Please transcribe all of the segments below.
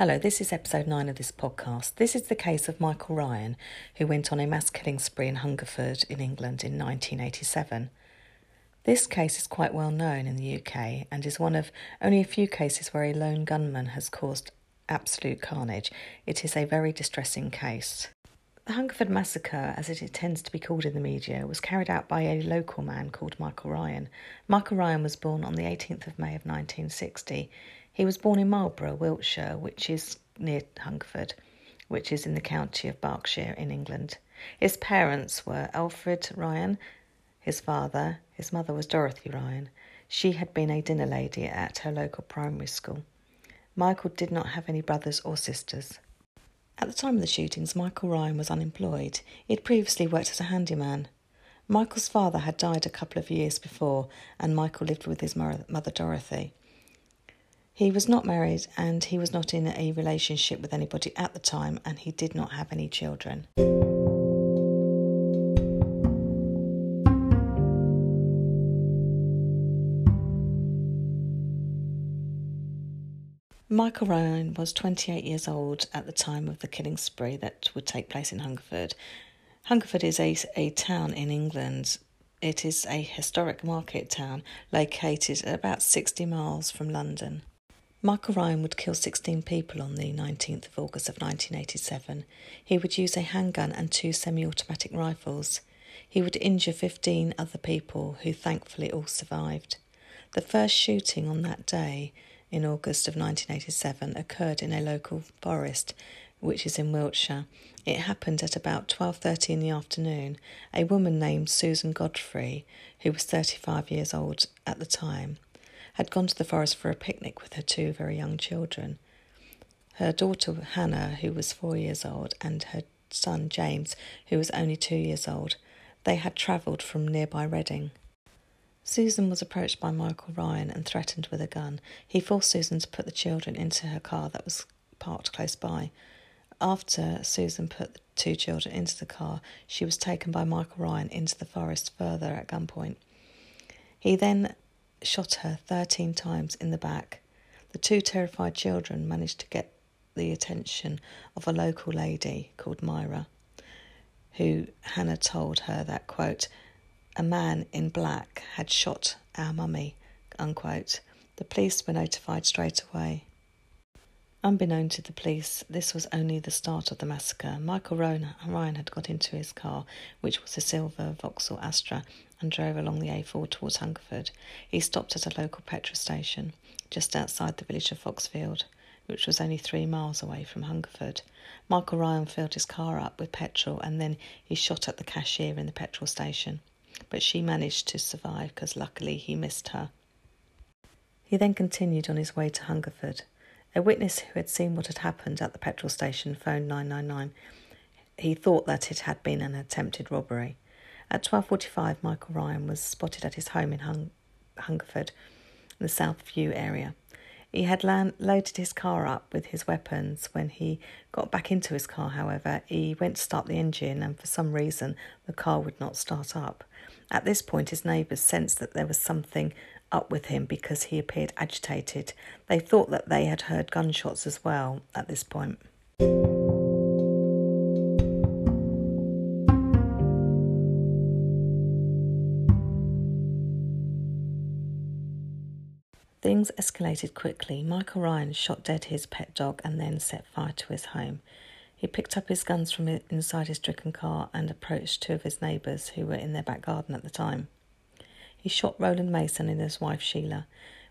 Hello, this is episode 9 of this podcast. This is the case of Michael Ryan, who went on a mass killing spree in Hungerford in England in 1987. This case is quite well known in the UK and is one of only a few cases where a lone gunman has caused absolute carnage. It is a very distressing case. The Hungerford Massacre, as it tends to be called in the media, was carried out by a local man called Michael Ryan. Michael Ryan was born on the 18th of May of 1960. He was born in Marlborough, Wiltshire, which is near Hungerford, which is in the county of Berkshire in England. His parents were Alfred Ryan, his father. His mother was Dorothy Ryan. She had been a dinner lady at her local primary school. Michael did not have any brothers or sisters. At the time of the shootings, Michael Ryan was unemployed. He had previously worked as a handyman. Michael's father had died a couple of years before, and Michael lived with his mother Dorothy. He was not married and he was not in a relationship with anybody at the time, and he did not have any children. Michael Ryan was 28 years old at the time of the killing spree that would take place in Hungerford. Hungerford is a, a town in England. It is a historic market town located about 60 miles from London. Michael Ryan would kill 16 people on the 19th of August of 1987. He would use a handgun and two semi automatic rifles. He would injure 15 other people who thankfully all survived. The first shooting on that day in August of 1987 occurred in a local forest which is in Wiltshire. It happened at about 12:30 in the afternoon. A woman named Susan Godfrey, who was 35 years old at the time, had gone to the forest for a picnic with her two very young children. Her daughter Hannah, who was four years old, and her son James, who was only two years old, they had travelled from nearby Reading. Susan was approached by Michael Ryan and threatened with a gun. He forced Susan to put the children into her car that was parked close by. After Susan put the two children into the car, she was taken by Michael Ryan into the forest further at gunpoint. He then shot her 13 times in the back. The two terrified children managed to get the attention of a local lady called Myra, who Hannah told her that, quote, a man in black had shot our mummy, unquote. The police were notified straight away. Unbeknown to the police, this was only the start of the massacre. Michael Ryan had got into his car, which was a silver Vauxhall Astra, and drove along the A4 towards Hungerford. He stopped at a local petrol station just outside the village of Froxfield, which was only three miles away from Hungerford. Michael Ryan filled his car up with petrol and then he shot at the cashier in the petrol station. But she managed to survive because luckily he missed her. He then continued on his way to Hungerford. A witness who had seen what had happened at the petrol station phoned 999. He thought that it had been an attempted robbery. At 12.45, Michael Ryan was spotted at his home in Hung- Hungerford, in the South View area. He had loaded his car up with his weapons. When he got back into his car, however, he went to start the engine, and for some reason, the car would not start up. At this point, his neighbours sensed that there was something up with him because he appeared agitated. They thought that they had heard gunshots as well at this point. Things escalated quickly. Michael Ryan shot dead his pet dog and then set fire to his home. He picked up his guns from inside his stricken car and approached two of his neighbours who were in their back garden at the time. He shot Roland Mason and his wife Sheila.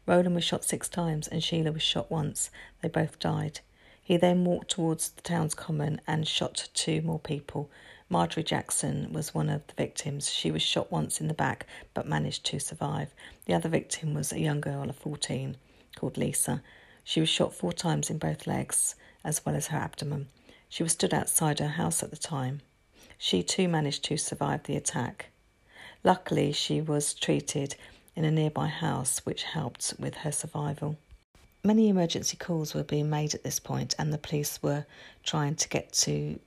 Roland was shot six times and Sheila was shot once. They both died. He then walked towards the town's common and shot two more people. Marjorie Jackson was one of the victims. She was shot once in the back but managed to survive. The other victim was a young girl of 14 called Lisa. She was shot four times in both legs as well as her abdomen. She was stood outside her house at the time. She too managed to survive the attack. Luckily, she was treated in a nearby house, which helped with her survival. Many emergency calls were being made at this point, and the police were trying to get to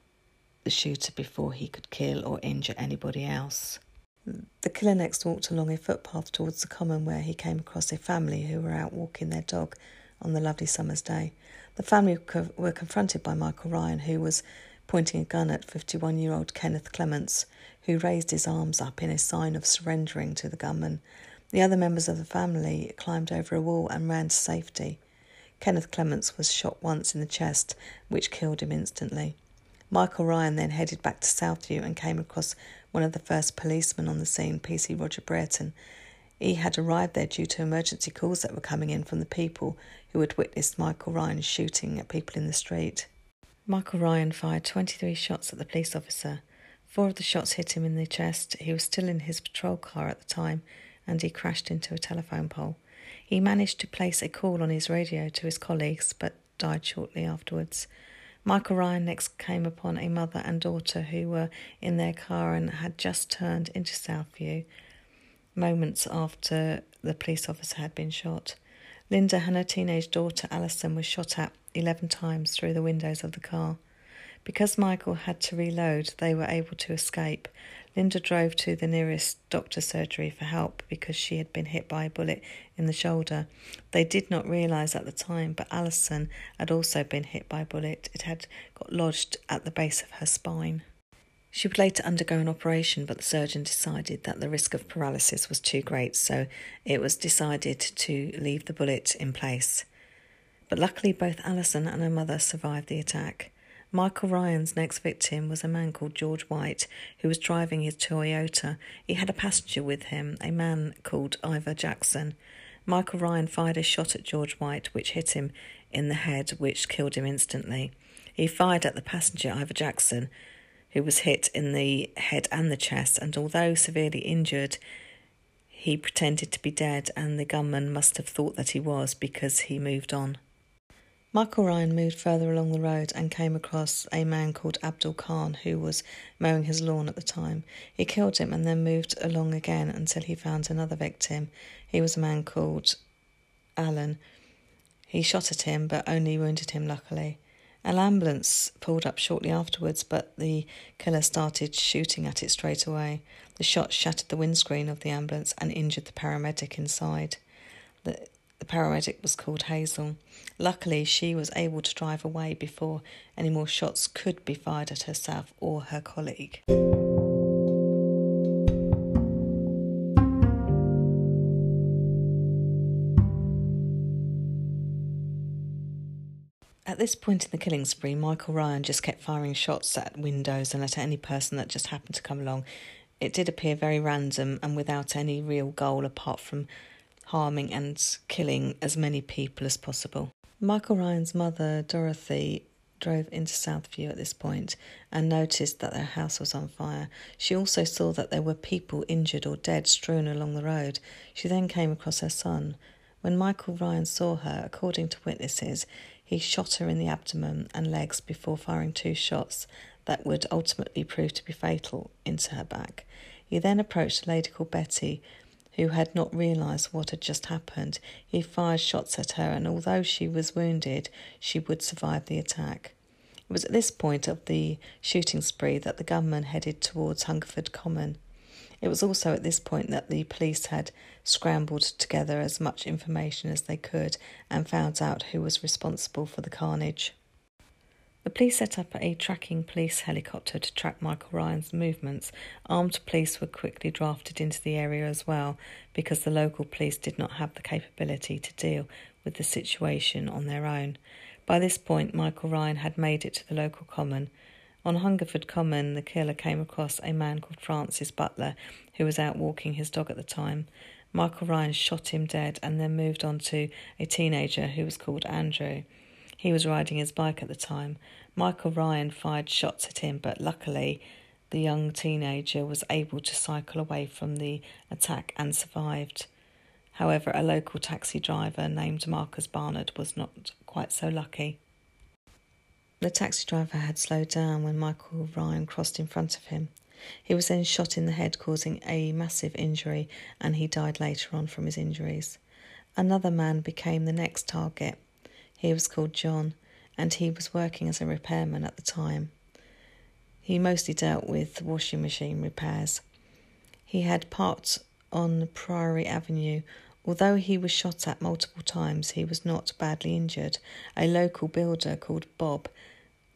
the shooter before he could kill or injure anybody else. The killer next walked along a footpath towards the common where he came across a family who were out walking their dog on the lovely summer's day. The family were confronted by Michael Ryan, who was pointing a gun at 51 year old Kenneth Clements, who raised his arms up in a sign of surrendering to the gunman. The other members of the family climbed over a wall and ran to safety. Kenneth Clements was shot once in the chest, which killed him instantly. Michael Ryan then headed back to Southview and came across one of the first policemen on the scene, PC Roger Brereton. He had arrived there due to emergency calls that were coming in from the people who had witnessed Michael Ryan shooting at people in the street. Michael Ryan fired 23 shots at the police officer. Four of the shots hit him in the chest. He was still in his patrol car at the time and he crashed into a telephone pole. He managed to place a call on his radio to his colleagues but died shortly afterwards. Michael Ryan next came upon a mother and daughter who were in their car and had just turned into Southview moments after the police officer had been shot. Linda and her teenage daughter Alison were shot at 11 times through the windows of the car. Because Michael had to reload, they were able to escape. Linda drove to the nearest doctor's surgery for help because she had been hit by a bullet in the shoulder. They did not realise at the time, but Alison had also been hit by a bullet. It had got lodged at the base of her spine. She would later undergo an operation, but the surgeon decided that the risk of paralysis was too great, so it was decided to leave the bullet in place. But luckily, both Alison and her mother survived the attack. Michael Ryan's next victim was a man called George White, who was driving his Toyota. He had a passenger with him, a man called Ivor Jackson. Michael Ryan fired a shot at George White, which hit him in the head, which killed him instantly. He fired at the passenger, Ivor Jackson, who was hit in the head and the chest, and although severely injured, he pretended to be dead, and the gunman must have thought that he was because he moved on. Michael Ryan moved further along the road and came across a man called Abdul Khan who was mowing his lawn at the time. He killed him and then moved along again until he found another victim. He was a man called Alan. He shot at him but only wounded him luckily. An ambulance pulled up shortly afterwards, but the killer started shooting at it straight away. The shot shattered the windscreen of the ambulance and injured the paramedic inside. The the paramedic was called Hazel. Luckily, she was able to drive away before any more shots could be fired at herself or her colleague. At this point in the killing spree, Michael Ryan just kept firing shots at windows and at any person that just happened to come along. It did appear very random and without any real goal apart from harming and killing as many people as possible. Michael Ryan's mother, Dorothy, drove into Southview at this point and noticed that their house was on fire. She also saw that there were people injured or dead strewn along the road. She then came across her son. When Michael Ryan saw her, according to witnesses, he shot her in the abdomen and legs before firing two shots that would ultimately prove to be fatal into her back. He then approached a lady called Betty, who had not realised what had just happened. He fired shots at her, and although she was wounded, she would survive the attack. It was at this point of the shooting spree that the gunman headed towards Hungerford Common. It was also at this point that the police had scrambled together as much information as they could and found out who was responsible for the carnage. The police set up a tracking police helicopter to track Michael Ryan's movements. Armed police were quickly drafted into the area as well because the local police did not have the capability to deal with the situation on their own. By this point, Michael Ryan had made it to the local common. On Hungerford Common, the killer came across a man called Francis Butler who was out walking his dog at the time. Michael Ryan shot him dead and then moved on to a teenager who was called Andrew. He was riding his bike at the time. Michael Ryan fired shots at him, but luckily, the young teenager was able to cycle away from the attack and survived. However, a local taxi driver named Marcus Barnard was not quite so lucky. The taxi driver had slowed down when Michael Ryan crossed in front of him. He was then shot in the head, causing a massive injury, and he died later on from his injuries. Another man became the next target. He was called John, and he was working as a repairman at the time. He mostly dealt with washing machine repairs. He had parked on Priory Avenue Although he was shot at multiple times, he was not badly injured. A local builder called Bob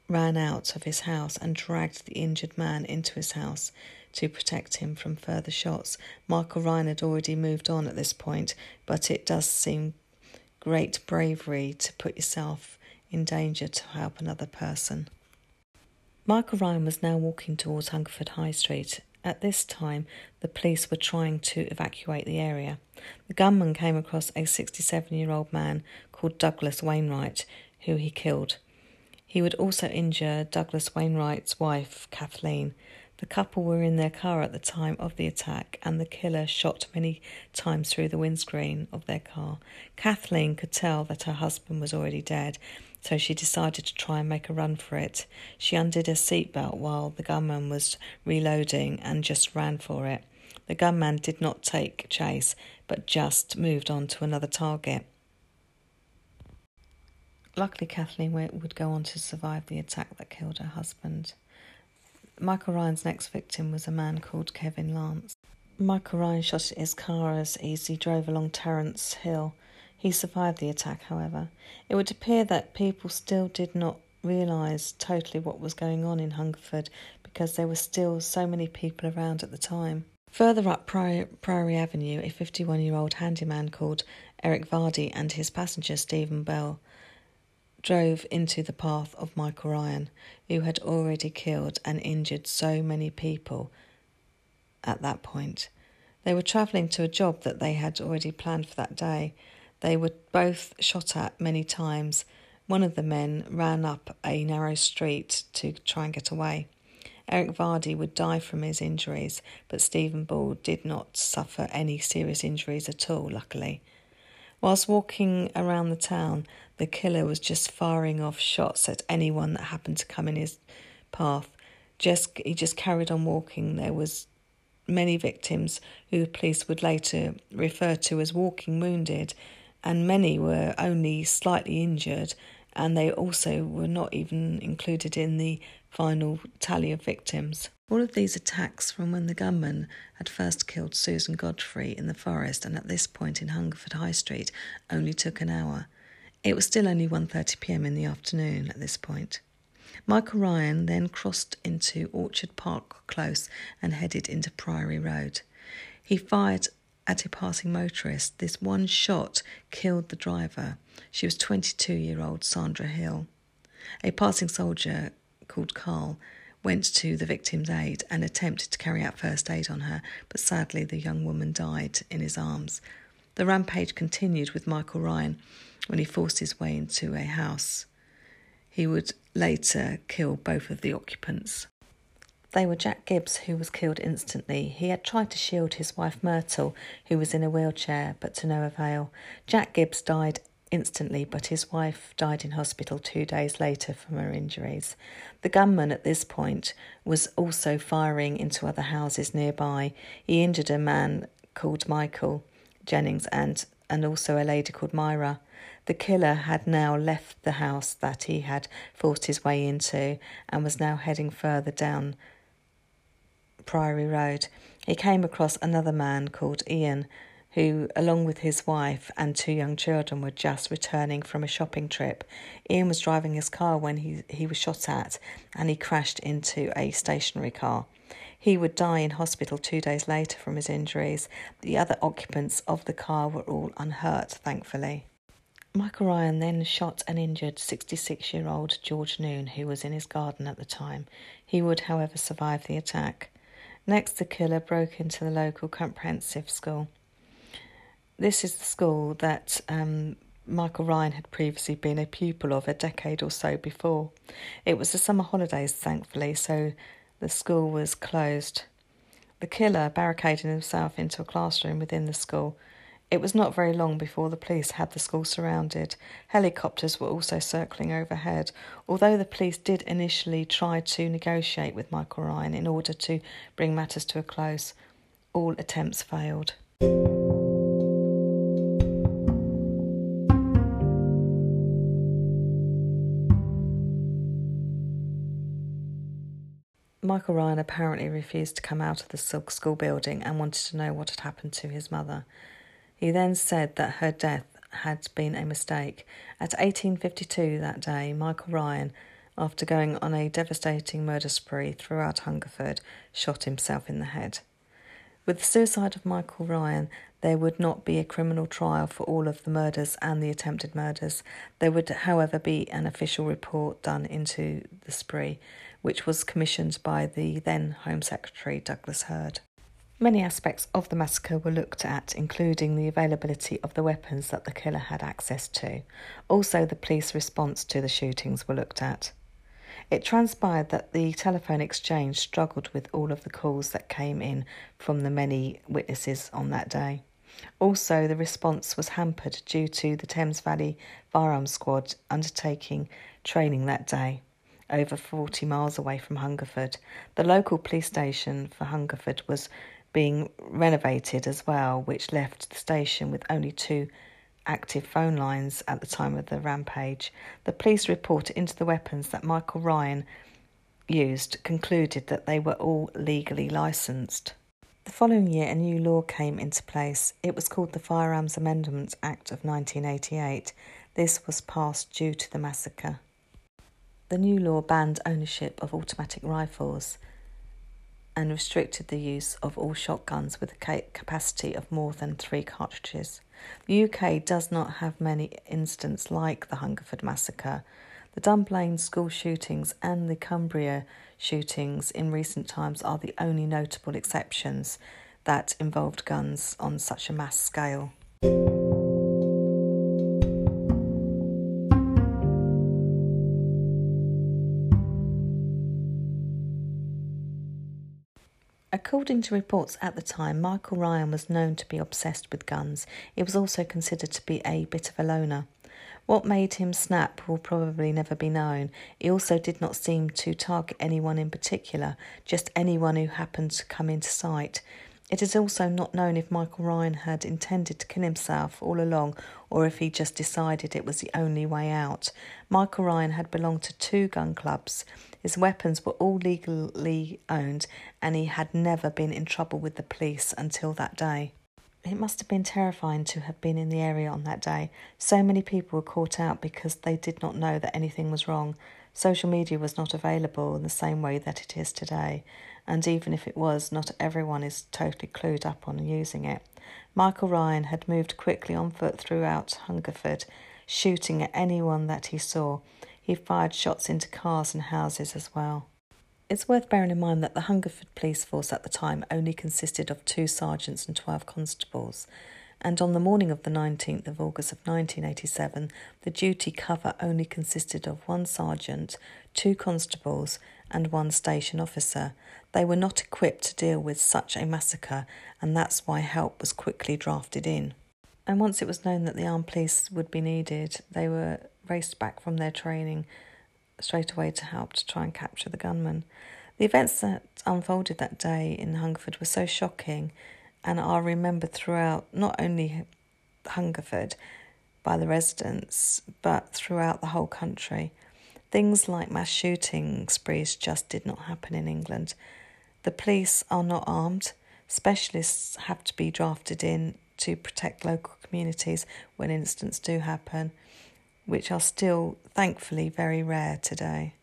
ran out of his house and dragged the injured man into his house to protect him from further shots. Michael Ryan had already moved on at this point, but it does seem great bravery to put yourself in danger to help another person. Michael Ryan was now walking towards Hungerford High Street. At this time, the police were trying to evacuate the area. The gunman came across a 67 year old man called Douglas Wainwright, who he killed. He would also injure Douglas Wainwright's wife, Kathleen. The couple were in their car at the time of the attack, and the killer shot many times through the windscreen of their car. Kathleen could tell that her husband was already dead, so she decided to try and make a run for it. She undid her seatbelt while the gunman was reloading and just ran for it. The gunman did not take chase, but just moved on to another target. Luckily, Kathleen would go on to survive the attack that killed her husband. Michael Ryan's next victim was a man called Kevin Lance. Michael Ryan shot at his car as he drove along Terence Hill. He survived the attack, however. It would appear that people still did not realise totally what was going on in Hungerford because there were still so many people around at the time. Further up Priory Avenue, a 51 year old handyman called Eric Vardy and his passenger Stephen Bell drove into the path of Michael Ryan, who had already killed and injured so many people at that point. They were travelling to a job that they had already planned for that day. They were both shot at many times. One of the men ran up a narrow street to try and get away. Eric Vardy would die from his injuries, but Stephen Ball did not suffer any serious injuries at all, luckily. Whilst walking around the town, the killer was just firing off shots at anyone that happened to come in his path. Just he just carried on walking. There was many victims who police would later refer to as walking wounded, and many were only slightly injured, and they also were not even included in the final tally of victims. All of these attacks from when the gunman had first killed Susan Godfrey in the forest and at this point in Hungerford High Street only took an hour. It was still only 1:30 p.m. in the afternoon at this point. Michael Ryan then crossed into Orchard Park Close and headed into Priory Road. He fired at a passing motorist. This one shot killed the driver. She was 22 year old Sandra Hill. A passing soldier called Carl went to the victim's aid and attempted to carry out first aid on her, but sadly the young woman died in his arms. The rampage continued with Michael Ryan when he forced his way into a house. He would later kill both of the occupants. They were Jack Gibbs, who was killed instantly. He had tried to shield his wife Myrtle, who was in a wheelchair, but to no avail. Jack Gibbs died instantly, but his wife died in hospital two days later from her injuries. The gunman at this point was also firing into other houses nearby. He injured a man called Michael Jennings and, and also a lady called Myra. The killer had now left the house that he had forced his way into and was now heading further down Priory Road. He came across another man called Ian who, along with his wife and two young children, were just returning from a shopping trip. Ian was driving his car when he, he was shot at and he crashed into a stationary car. He would die in hospital two days later from his injuries. The other occupants of the car were all unhurt, thankfully. Michael Ryan then shot and injured 66 year old George Noon, who was in his garden at the time. He would, however, survive the attack. Next, the killer broke into the local comprehensive school. This is the school that um, Michael Ryan had previously been a pupil of a decade or so before. It was the summer holidays, thankfully, so the school was closed. The killer barricaded himself into a classroom within the school. It was not very long before the police had the school surrounded. Helicopters were also circling overhead. Although the police did initially try to negotiate with Michael Ryan in order to bring matters to a close, all attempts failed. Michael Ryan apparently refused to come out of the Silk school building and wanted to know what had happened to his mother. He then said that her death had been a mistake. At 1852 that day, Michael Ryan, after going on a devastating murder spree throughout Hungerford, shot himself in the head. With the suicide of Michael Ryan, there would not be a criminal trial for all of the murders and the attempted murders. There would, however, be an official report done into the spree, which was commissioned by the then Home Secretary Douglas Hurd. Many aspects of the massacre were looked at, including the availability of the weapons that the killer had access to. Also, the police response to the shootings were looked at. It transpired that the telephone exchange struggled with all of the calls that came in from the many witnesses on that day. Also, the response was hampered due to the Thames Valley Firearms Squad undertaking training that day, over 40 miles away from Hungerford. The local police station for Hungerford was being renovated as well, which left the station with only two active phone lines at the time of the rampage. The police report into the weapons that Michael Ryan used concluded that they were all legally licensed. The following year, a new law came into place. It was called the Firearms Amendment Act of 1988. This was passed due to the massacre. The new law banned ownership of automatic rifles and restricted the use of all shotguns with a capacity of more than three cartridges. The UK does not have many incidents like the Hungerford massacre. The Dunblane school shootings and the Cumbria shootings in recent times are the only notable exceptions that involved guns on such a mass scale. According to reports at the time, Michael Ryan was known to be obsessed with guns. He was also considered to be a bit of a loner. What made him snap will probably never be known. He also did not seem to target anyone in particular, just anyone who happened to come into sight. It is also not known if Michael Ryan had intended to kill himself all along or if he just decided it was the only way out. Michael Ryan had belonged to two gun clubs. His weapons were all legally owned and he had never been in trouble with the police until that day. It must have been terrifying to have been in the area on that day. So many people were caught out because they did not know that anything was wrong. Social media was not available in the same way that it is today, and even if it was, not everyone is totally clued up on using it. Michael Ryan had moved quickly on foot throughout Hungerford, shooting at anyone that he saw. He fired shots into cars and houses as well. It's worth bearing in mind that the Hungerford police force at the time only consisted of two sergeants and 12 constables, and on the morning of the 19th of August of 1987, the duty cover only consisted of one sergeant, two constables, and one station officer. They were not equipped to deal with such a massacre, and that's why help was quickly drafted in. And once it was known that the armed police would be needed, they were raced back from their training straight away to help to try and capture the gunman. The events that unfolded that day in Hungerford were so shocking and are remembered throughout not only Hungerford by the residents but throughout the whole country. Things like mass shooting sprees just did not happen in England. The police are not armed. Specialists have to be drafted in to protect local communities when incidents do happen which are still, thankfully, very rare today.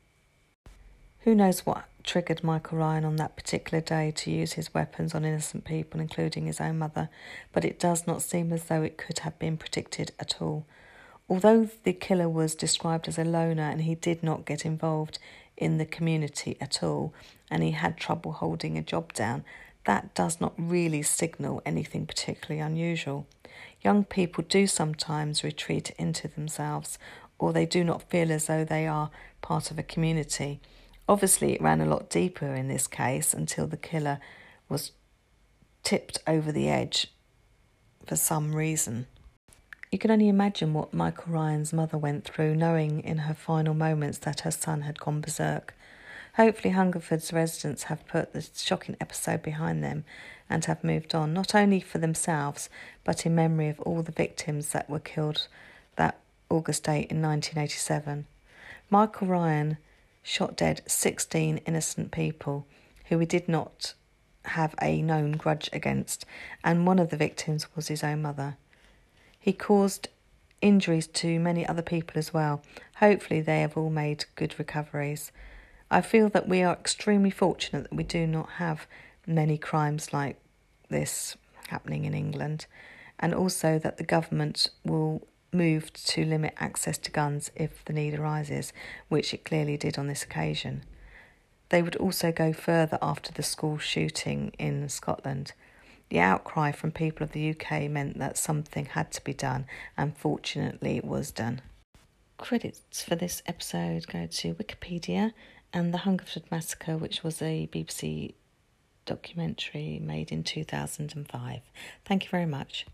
Who knows what triggered Michael Ryan on that particular day to use his weapons on innocent people, including his own mother, but it does not seem as though it could have been predicted at all. Although the killer was described as a loner and he did not get involved in the community at all, and he had trouble holding a job down, that does not really signal anything particularly unusual. Young people do sometimes retreat into themselves, or they do not feel as though they are part of a community. Obviously, it ran a lot deeper in this case until the killer was tipped over the edge for some reason. You can only imagine what Michael Ryan's mother went through, knowing in her final moments that her son had gone berserk. Hopefully, Hungerford's residents have put the shocking episode behind them and have moved on, not only for themselves, but in memory of all the victims that were killed that August date in 1987. Michael Ryan shot dead 16 innocent people who he did not have a known grudge against, and one of the victims was his own mother. He caused injuries to many other people as well. Hopefully, they have all made good recoveries. I feel that we are extremely fortunate that we do not have many crimes like this happening in England, and also that the government will move to limit access to guns if the need arises, which it clearly did on this occasion. They would also go further after the school shooting in Scotland. The outcry from people of the UK meant that something had to be done, and fortunately, it was done. Credits for this episode go to Wikipedia and the Hungerford Massacre, which was a BBC documentary made in 2005. Thank you very much.